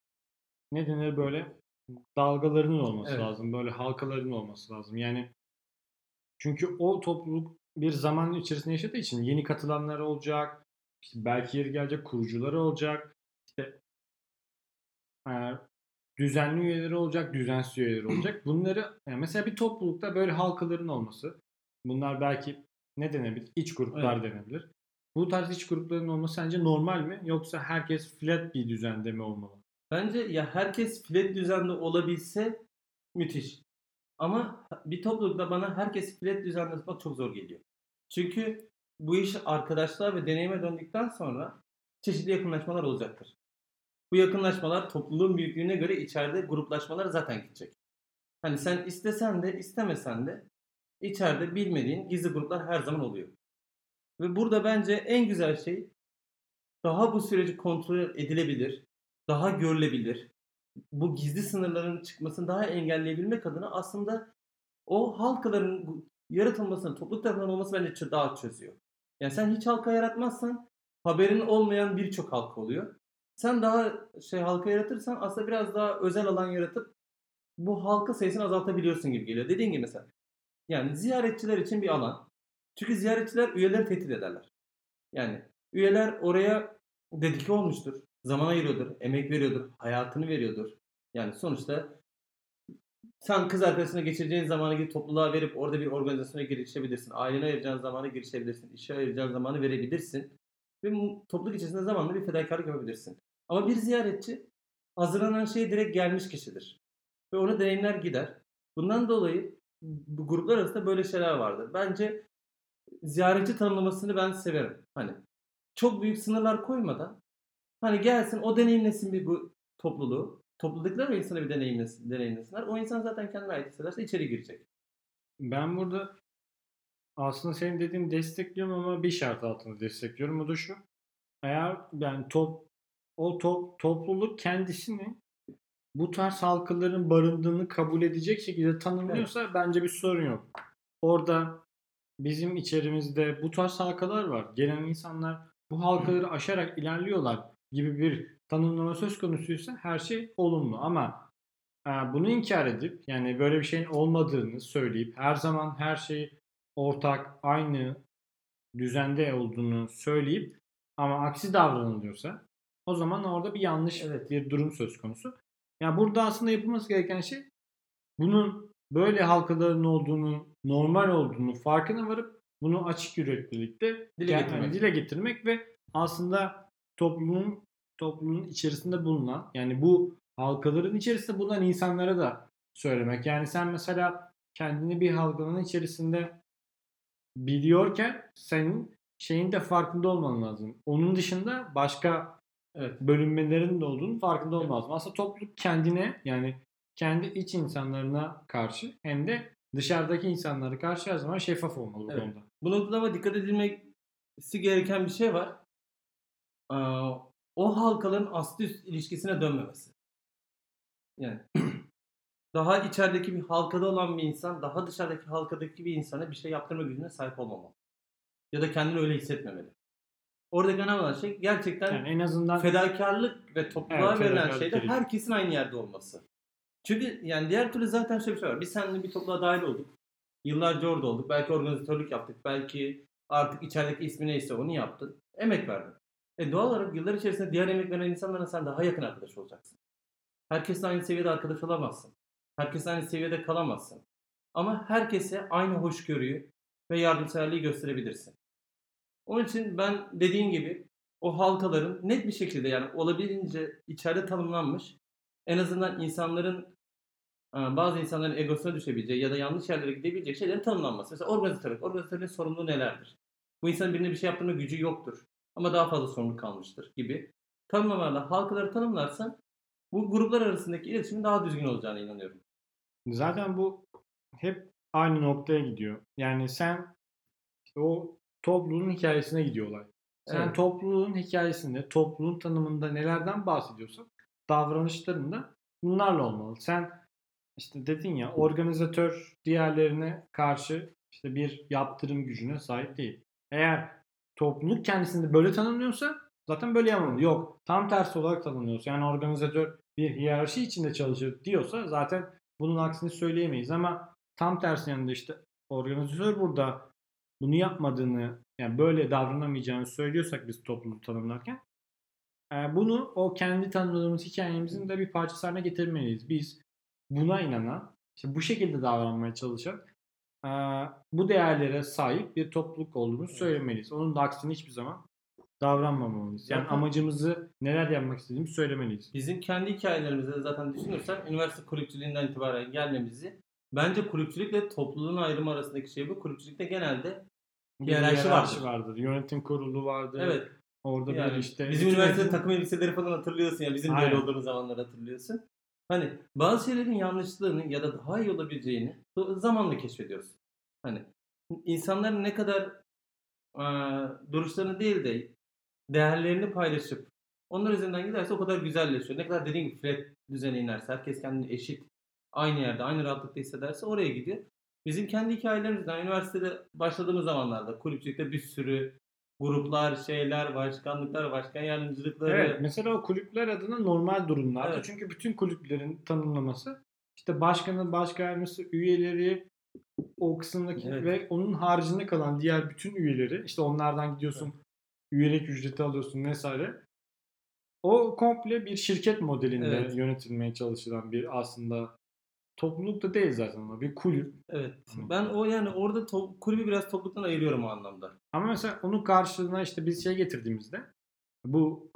ne denir böyle dalgalarının olması Evet. lazım. Böyle halkalarının olması lazım. Yani çünkü o topluluk bir zaman içerisinde yaşadığı için yeni katılanlar olacak. işte belki yeri gelecek kurucuları olacak. İşte e, düzenli üyeleri olacak, düzensiz üyeleri olacak. Bunları yani mesela bir toplulukta böyle halkaların olması. Bunlar belki ne denebilir? İç gruplar denebilir. Bu tarz iç grupların olması sence normal mi? Yoksa herkes flat bir düzende mi olmalı? Bence ya herkes flat düzende olabilse müthiş. Ama bir toplulukta bana herkes flat düzende tutmak çok zor geliyor. Çünkü bu iş arkadaşlar ve deneyime döndükten sonra çeşitli yakınlaşmalar olacaktır. Bu yakınlaşmalar topluluğun büyüklüğüne göre içeride gruplaşmalar zaten gidecek. Hani sen istesen de istemesen de içeride bilmediğin gizli gruplar her zaman oluyor. Ve burada bence en güzel şey daha bu süreci kontrol edilebilir, daha görülebilir. Bu gizli sınırların çıkmasını daha engelleyebilmek adına aslında o halkaların yaratılmasını, topluluk tarafından olması bence daha çözüyor. Yani sen hiç halka yaratmazsan haberin olmayan birçok halka oluyor. Sen daha şey halka yaratırsan aslında biraz daha özel alan yaratıp bu halka sayısını azaltabiliyorsun gibi geliyor. Dediğin gibi mesela. Yani ziyaretçiler için bir alan. Çünkü ziyaretçiler üyeleri tehdit ederler. Yani üyeler oraya dedike olmuştur. Zaman ayırıyordur, emek veriyordur, hayatını veriyordur. Yani sonuçta sen kız arkadaşına geçireceğin zamanı gidip topluluğa verip orada bir organizasyona girişebilirsin. Ailene ayıracağın zamanı girişebilirsin. İşe ayıracağın zamanı verebilirsin. Ve topluluk içerisinde zamanla bir fedakarlık yapabilirsin. Ama bir ziyaretçi hazırlanan şey direkt gelmiş kişidir. Ve onu deneyimler gider. Bundan dolayı bu gruplar arasında böyle şeyler vardır. Bence ziyaretçi tanımlamasını ben severim. Hani çok büyük sınırlar koymadan hani gelsin o deneyimlesin bir bu topluluğu. Topluluklar o insana bir deneyimlesin, deneyimlesinler. O insan zaten kendine ait hissederse içeri girecek. Ben burada aslında senin dediğin destekliyorum ama bir şart altında destekliyorum. O da şu. Eğer yani top o top, topluluk kendisini bu tarz halkaların barındığını kabul edecek şekilde tanımlıyorsa evet. bence bir sorun yok. Orada bizim içerimizde bu tarz halkalar var. Gelen insanlar bu halkaları aşarak ilerliyorlar gibi bir tanımlama söz konusuysa her şey olumlu ama e, bunu inkar edip yani böyle bir şeyin olmadığını söyleyip her zaman her şey ortak aynı düzende olduğunu söyleyip ama aksi davranılıyorsa o zaman orada bir yanlış evet. bir durum söz konusu. Yani burada aslında yapılması gereken şey bunun böyle halkaların olduğunu, normal olduğunu farkına varıp bunu açık yüreklilikte dile getirmek. Dile getirmek ve aslında toplumun toplumun içerisinde bulunan yani bu halkaların içerisinde bulunan insanlara da söylemek. Yani sen mesela kendini bir halkanın içerisinde biliyorken senin şeyin de farkında olman lazım. Onun dışında başka evet, bölünmelerin de olduğunu farkında olman lazım. Aslında topluluk kendine yani kendi iç insanlarına karşı hem de dışarıdaki insanlara karşı her zaman şeffaf olmalı bu evet. konuda. Bu noktada ama dikkat edilmesi gereken bir şey var. Ee, o halkaların aslı üst ilişkisine dönmemesi. Yani daha içerideki bir halkada olan bir insan daha dışarıdaki halkadaki bir insana bir şey yaptırma gücüne sahip olmamalı. Ya da kendini öyle hissetmemeli. Oradaki önemli olan şey gerçekten yani en azından fedakarlık ve topluluğa evet, verilen şeyde herkesin aynı yerde olması. Çünkü yani diğer türlü zaten şöyle bir şey var. Biz seninle bir topluluğa dahil olduk. Yıllarca orada olduk. Belki organizatörlük yaptık. Belki artık içerideki ismi neyse onu yaptın. Emek verdin. E doğal olarak yıllar içerisinde diğer emek veren insanlarla sen daha yakın arkadaş olacaksın. Herkesle aynı seviyede arkadaş olamazsın. Herkesle aynı seviyede kalamazsın. Ama herkese aynı hoşgörüyü ve yardımseverliği gösterebilirsin. Onun için ben dediğin gibi o halkaların net bir şekilde yani olabildiğince içeride tanımlanmış en azından insanların bazı insanların egosuna düşebileceği ya da yanlış yerlere gidebilecek şeylerin tanımlanması. Mesela organizatörlük. Organizatörlüğün sorumluluğu nelerdir? Bu insanın birine bir şey yaptırma gücü yoktur. Ama daha fazla sorumluluk kalmıştır gibi. Tanımlamalarla halkaları tanımlarsan bu gruplar arasındaki iletişimin daha düzgün olacağına inanıyorum. Zaten bu hep aynı noktaya gidiyor. Yani sen o topluluğun hikayesine gidiyorlar. Sen evet. topluluğun hikayesinde, topluluğun tanımında nelerden bahsediyorsan davranışlarında bunlarla olmalı. Sen işte dedin ya organizatör diğerlerine karşı işte bir yaptırım gücüne sahip değil. Eğer topluluk kendisini böyle tanımlıyorsa zaten böyle yapmalı. Yok tam tersi olarak tanımlıyorsa yani organizatör bir hiyerarşi içinde çalışır diyorsa zaten bunun aksini söyleyemeyiz ama tam tersi yanında işte organizatör burada bunu yapmadığını yani böyle davranamayacağını söylüyorsak biz topluluğu tanımlarken e, bunu o kendi tanımladığımız hikayemizin de bir parçası haline getirmeliyiz. Biz buna inanan, işte bu şekilde davranmaya çalışan, bu değerlere sahip bir topluluk olduğumuzu söylemeliyiz. Onun da aksine hiçbir zaman davranmamalıyız. Yani Zaten- amacımızı neler yapmak istediğimizi söylemeliyiz. Bizim kendi hikayelerimizde de zaten düşünürsen üniversite kulüpçülüğünden itibaren gelmemizi bence kulüpçülükle topluluğun ayrımı arasındaki şey bu. Kulüpçülükte genelde hiyerarşi vardır. vardır. Yönetim kurulu vardır. evet Orada yani bir işte bizim bütün üniversitede eğitim- takım elbiseleri falan hatırlıyorsun ya bizim de öyle Aynen. olduğumuz zamanları hatırlıyorsun. Hani bazı şeylerin yanlışlığını ya da daha iyi olabileceğini zamanla keşfediyoruz. Hani insanların ne kadar eee, duruşlarını değil de değerlerini paylaşıp onlar üzerinden giderse o kadar güzelleşiyor. Ne kadar dediğim gibi flat düzene inerse, herkes kendini eşit, aynı yerde, aynı rahatlıkta hissederse oraya gidiyor. Bizim kendi hikayelerimizden üniversitede başladığımız zamanlarda kulüpçülükte bir sürü gruplar, şeyler, başkanlıklar, başkan yardımcılıkları. Evet, mesela o kulüpler adına normal durumlarda. Evet. Çünkü bütün kulüplerin tanımlaması işte başkanı, başkan yardımcısı, üyeleri o kısımdaki Evet. ve onun haricinde kalan diğer bütün üyeleri işte onlardan gidiyorsun üyelik ücreti alıyorsun vesaire. O komple bir şirket modelinde Evet. yönetilmeye çalışılan bir aslında topluluk da değil zaten ama bir kulüp. Evet. Hı. Ben o yani orada to- kulübü biraz topluluktan ayırıyorum o anlamda. Ama mesela onun karşılığına işte biz şey getirdiğimizde bu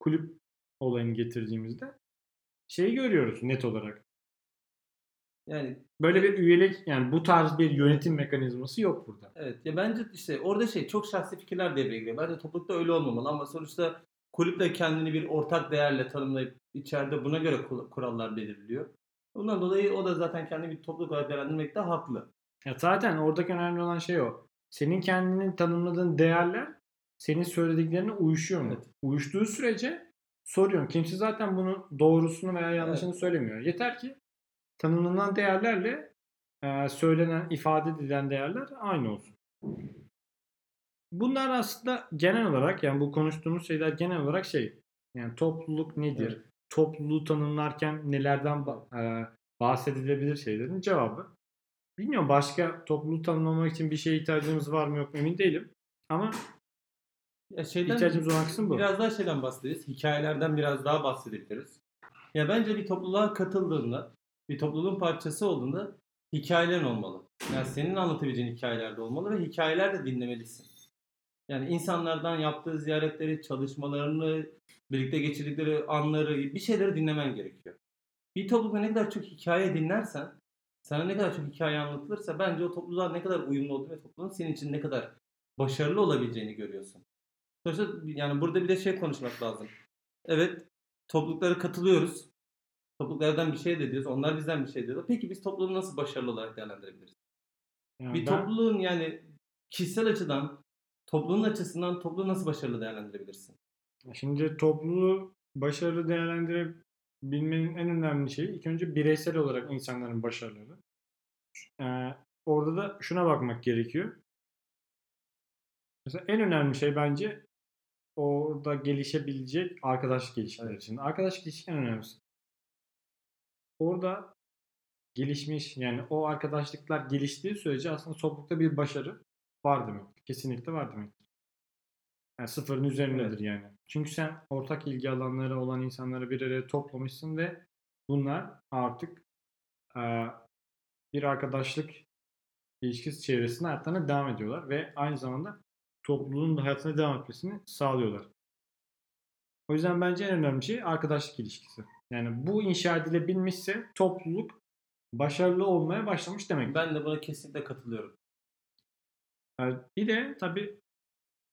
kulüp olayını getirdiğimizde şeyi görüyoruz net olarak. Yani Böyle bir üyelik yani bu tarz bir yönetim mekanizması yok burada. Evet ya bence işte orada şey çok şahsi fikirler devreye giriyor. Bence toplulukta öyle olmamalı ama sonuçta kulüp de kendini bir ortak değerle tanımlayıp içeride buna göre kurallar belirliyor. Bundan dolayı o da zaten kendini bir topluluk olarak değerlendirmekte haklı. Ya zaten oradaki önemli olan şey o. Senin kendini tanımladığın değerler senin söylediklerine uyuşuyor mu? Evet. Uyuştuğu sürece soruyorsun. Kimse zaten bunu doğrusunu veya yanlışını söylemiyor. Yeter ki tanımlanan değerlerle e, söylenen, ifade edilen değerler aynı olsun. Bunlar aslında genel olarak yani bu konuştuğumuz şeyler genel olarak şey yani topluluk nedir? Evet. Topluluğu tanımlarken nelerden e, bahsedilebilir şeylerin cevabı. Bilmiyorum başka topluluğu tanımlamak için bir şeye ihtiyacımız var mı yok mu emin değilim. Ama Ya şeyden ihtiyacımız olan kısım bu. biraz daha şeyden bahsederiz. Hikayelerden biraz daha bahsedebiliriz. Ya bence bir topluluğa katıldığında, bir topluluğun parçası olduğunda hikayelerin olmalı. Yani senin anlatabileceğin hikayeler de olmalı ve hikayeler de dinlemelisin. Yani insanlardan yaptığı ziyaretleri, çalışmalarını, birlikte geçirdikleri anları, bir şeyleri dinlemen gerekiyor. Bir toplulukta ne kadar çok hikaye dinlersen, sana ne kadar çok hikaye anlatılırsa bence o topluluğa ne kadar uyumlu olduğunu ve topluluğun senin için ne kadar başarılı olabileceğini görüyorsun. Sonuçta yani burada bir de şey konuşmak lazım. Evet, topluluklara katılıyoruz. Topluluklardan bir şey de diyoruz. Onlar bizden bir şey diyorlar. Peki biz topluluğu nasıl başarılı olarak değerlendirebiliriz? Yani Bir ben- topluluğun yani kişisel açıdan, topluluğun açısından topluluğu nasıl başarılı değerlendirebilirsin? Şimdi topluluğu başarılı değerlendirebilmenin en önemli şeyi ilk önce bireysel olarak insanların başarıları. Ee, orada da şuna bakmak gerekiyor. Mesela en önemli şey bence orada gelişebilecek arkadaşlık ilişkileri Evet. için. Arkadaşlık ilişki en önemlisi. Orada gelişmiş yani o arkadaşlıklar geliştiği sürece aslında toplulukta bir başarı var demek. Kesinlikle var demek. Yani sıfırın üzerindedir yani. Çünkü sen ortak ilgi alanları olan insanları bir araya toplamışsın ve bunlar artık eee, bir arkadaşlık ilişkisi çevresinde hayatlarına devam ediyorlar ve aynı zamanda topluluğun da hayatına devam etmesini sağlıyorlar. O yüzden bence en önemli şey arkadaşlık ilişkisi. Yani bu inşa edilebilmişse topluluk başarılı olmaya başlamış demek. Ben de buna kesinlikle katılıyorum. Yani bir de tabii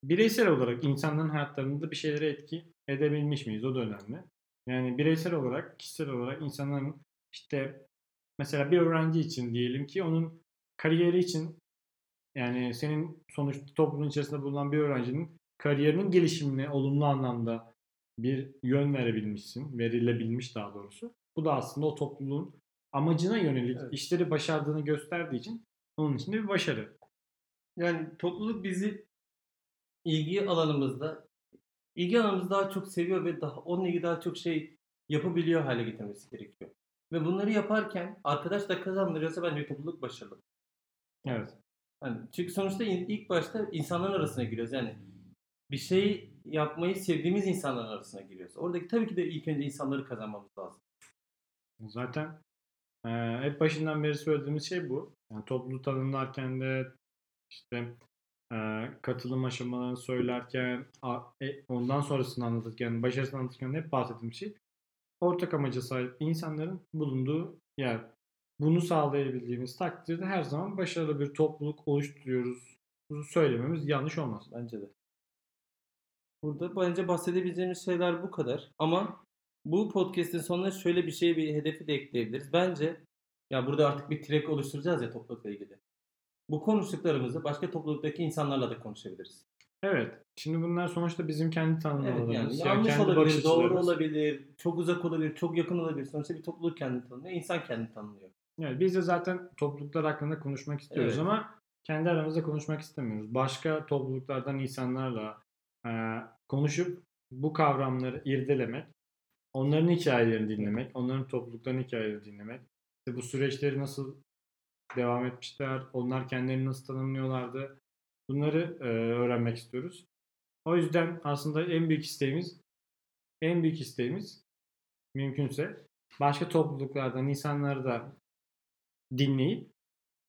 bireysel olarak insanların hayatlarında bir şeylere etki edebilmiş miyiz? O da önemli. Yani bireysel olarak, kişisel olarak insanların işte mesela bir öğrenci için diyelim ki onun kariyeri için yani senin sonuçta toplumun içerisinde bulunan bir öğrencinin kariyerinin gelişimine olumlu anlamda bir yön verebilmişsin, verilebilmiş daha doğrusu. Bu da aslında o topluluğun amacına yönelik Evet. işleri başardığını gösterdiği için onun için de bir başarı. Yani topluluk bizi ilgi alanımızda ilgi alanımızı daha çok seviyor ve daha onunla ilgili daha çok şey yapabiliyor hale getirmesi gerekiyor. Ve bunları yaparken arkadaş da kazandırıyorsa bence topluluk başarılı. Evet. Hani çünkü sonuçta ilk başta insanların arasına giriyoruz. Yani bir şey yapmayı sevdiğimiz insanların arasına giriyoruz. Oradaki tabii ki de ilk önce insanları kazanmamız lazım. Zaten e, hep başından beri söylediğimiz şey bu. Yani topluluğu tanımlarken de işte e, katılım aşamalarını söylerken a- e, ondan sonrasını anlatırken, başarısını anlatırken hep bahsettiğim şey ortak amaca sahip insanların bulunduğu yer. Bunu sağlayabildiğimiz takdirde her zaman başarılı bir topluluk oluşturuyoruz. Bunu söylememiz yanlış olmaz. Bence de. Burada bence bahsedebileceğimiz şeyler bu kadar. Ama bu podcast'in sonuna şöyle bir şey, bir hedefi de ekleyebiliriz. Bence ya burada artık bir track oluşturacağız ya toplulukla ilgili. Bu konuştuklarımızı başka topluluktaki insanlarla da konuşabiliriz. Evet. Şimdi bunlar sonuçta bizim kendi Evet tanımlamalarımız. yani yani yanlış kendi olabilir, doğru olabilir, çok uzak olabilir, çok yakın olabilir. Sonuçta bir topluluk kendini tanımlıyor, insan kendini tanımlıyor. Yani biz de zaten topluluklar hakkında konuşmak istiyoruz Evet. ama kendi aramızda konuşmak istemiyoruz. Başka topluluklardan insanlarla konuşup bu kavramları irdelemek, onların hikayelerini dinlemek, onların topluluklarının hikayelerini dinlemek, işte bu süreçleri nasıl devam etmişler, onlar kendilerini nasıl tanımlıyorlardı, bunları e, öğrenmek istiyoruz. O yüzden aslında en büyük isteğimiz, en büyük isteğimiz mümkünse başka topluluklardan insanları da dinleyip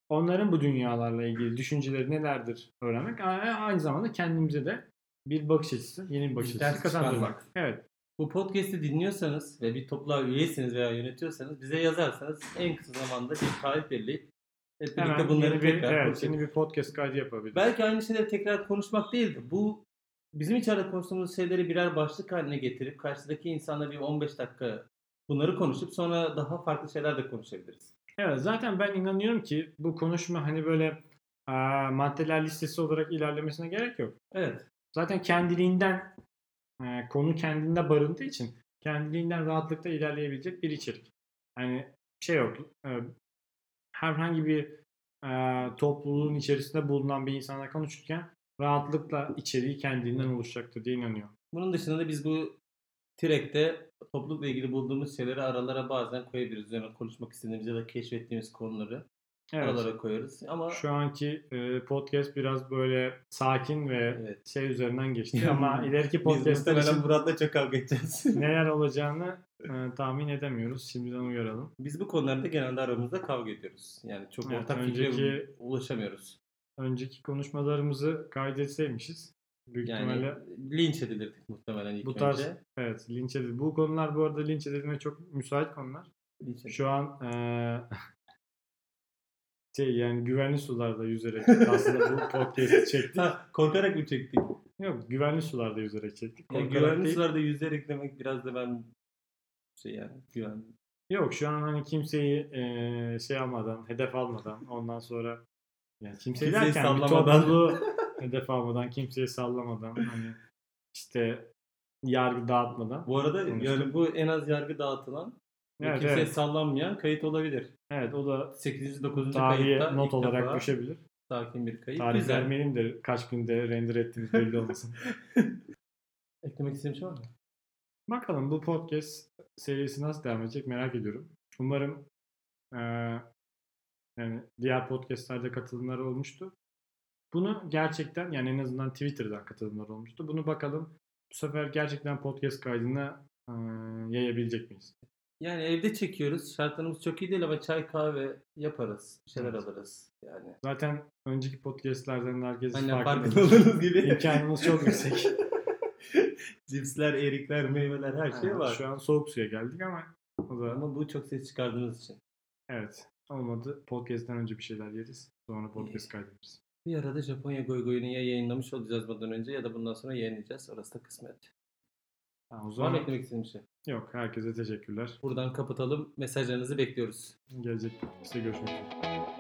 onların bu dünyalarla ilgili düşünceleri nelerdir öğrenmek. Aynı zamanda kendimize de bir bakış açısı, yeni bir bakış ders açısı kazandırmak. Evet. Bu podcast'i dinliyorsanız ve bir topluluğa üyesiniz veya yönetiyorsanız bize yazarsanız en kısa zamanda bir tarih belirleyip hep birlikte Hemen bunları yeni bir, tekrar evet, konuşalım. yeni bir podcast kaydı yapabiliriz. Belki aynı şeyleri tekrar konuşmak değil de bu bizim içeride konuştuğumuz şeyleri birer başlık haline getirip karşıdaki insanla bir 15 dakika bunları konuşup sonra daha farklı şeyler de konuşabiliriz. Evet zaten ben inanıyorum ki bu konuşma hani böyle aa, maddeler listesi olarak ilerlemesine gerek yok. Evet. Zaten kendiliğinden e, konu kendinde barındığı için kendiliğinden rahatlıkla ilerleyebilecek bir içerik. Yani şey yok. e, herhangi bir e, topluluğun içerisinde bulunan bir insanla konuşurken rahatlıkla içeriği kendinden oluşacaktır diye inanıyorum. Bunun dışında da biz bu Track'te toplulukla ilgili bulduğumuz şeyleri aralara bazen koyabiliriz. Üzerine konuşmak istediğimiz ya da keşfettiğimiz konuları Evet. aralara koyarız. Ama Şu anki e, podcast biraz böyle sakin ve Evet. şey üzerinden geçti ama ileriki podcastler için Murat'la çok kavga edeceğiz. neler olacağını e, tahmin edemiyoruz. Şimdiden uyaralım. Biz bu konularda genelde aramızda kavga ediyoruz. Yani çok Evet, ortak önceki- fikre ulaşamıyoruz. Önceki konuşmalarımızı kaydetseymişiz. Büyük Yani ihtimalle linç edilirdik muhtemelen ilk bu tarz önce. evet linç edildi. Bu konular bu arada linç edilmeye çok müsait konular. Linç. Şu an e, şey yani güvenli sularda yüzerek aslında bu podcast'i çektik. Ha, korkarak mı çektik? Yok güvenli sularda yüzerek çektik. Ya, Korkarak güvenli değil. sularda yüzerek demek biraz da ben şey yani güven. Yok şu an hani kimseyi e, şey almadan, hedef almadan ondan sonra yani kimseyi Kimseyi derken bir sallamadan. topluluğu hedef almadan, kimseyi sallamadan hani işte yargı dağıtmadan. Bu arada Konuştuk. yani bu en az yargı dağıtılan Evet, kimseye evet. sallanmayan kayıt olabilir. Evet o da 8. 9. tarihe kayıtta not olarak düşebilir. sakin bir kayıt. Tarih Güzel. vermeyelim de kaç günde render ettiğimiz belli olmasın. Eklemek istediğim şey var mı? Bakalım bu podcast serisi nasıl devam edecek merak ediyorum. Umarım eee, yani diğer podcastlerde katılımlar olmuştu. Bunu gerçekten yani en azından Twitter'dan katılımlar olmuştu. Bunu bakalım bu sefer gerçekten podcast kaydına eee, yayabilecek miyiz? Yani evde çekiyoruz. Şartlarımız çok iyi değil ama çay kahve yaparız. Bir şeyler Evet. alırız. Yani. Zaten önceki podcastlerden herkes Aynen farkında. farkında olduğunuz gibi. İmkanımız çok yüksek. Cipsler, erikler, meyveler her şey var. Şu an soğuk suya geldik ama o da Ama bu çok ses çıkardığınız için. evet olmadı. Podcast'ten önce bir şeyler yeriz. Sonra podcast kaydederiz. Bir arada Japonya goygoyunu ya yayınlamış olacağız bundan önce ya da bundan sonra yayınlayacağız. Orası da kısmet. Tamam, o Var mı zaman eklemek istediğim şey? yok. Herkese teşekkürler. Buradan kapatalım. Mesajlarınızı bekliyoruz. Gelecek podcast'te görüşmek üzere.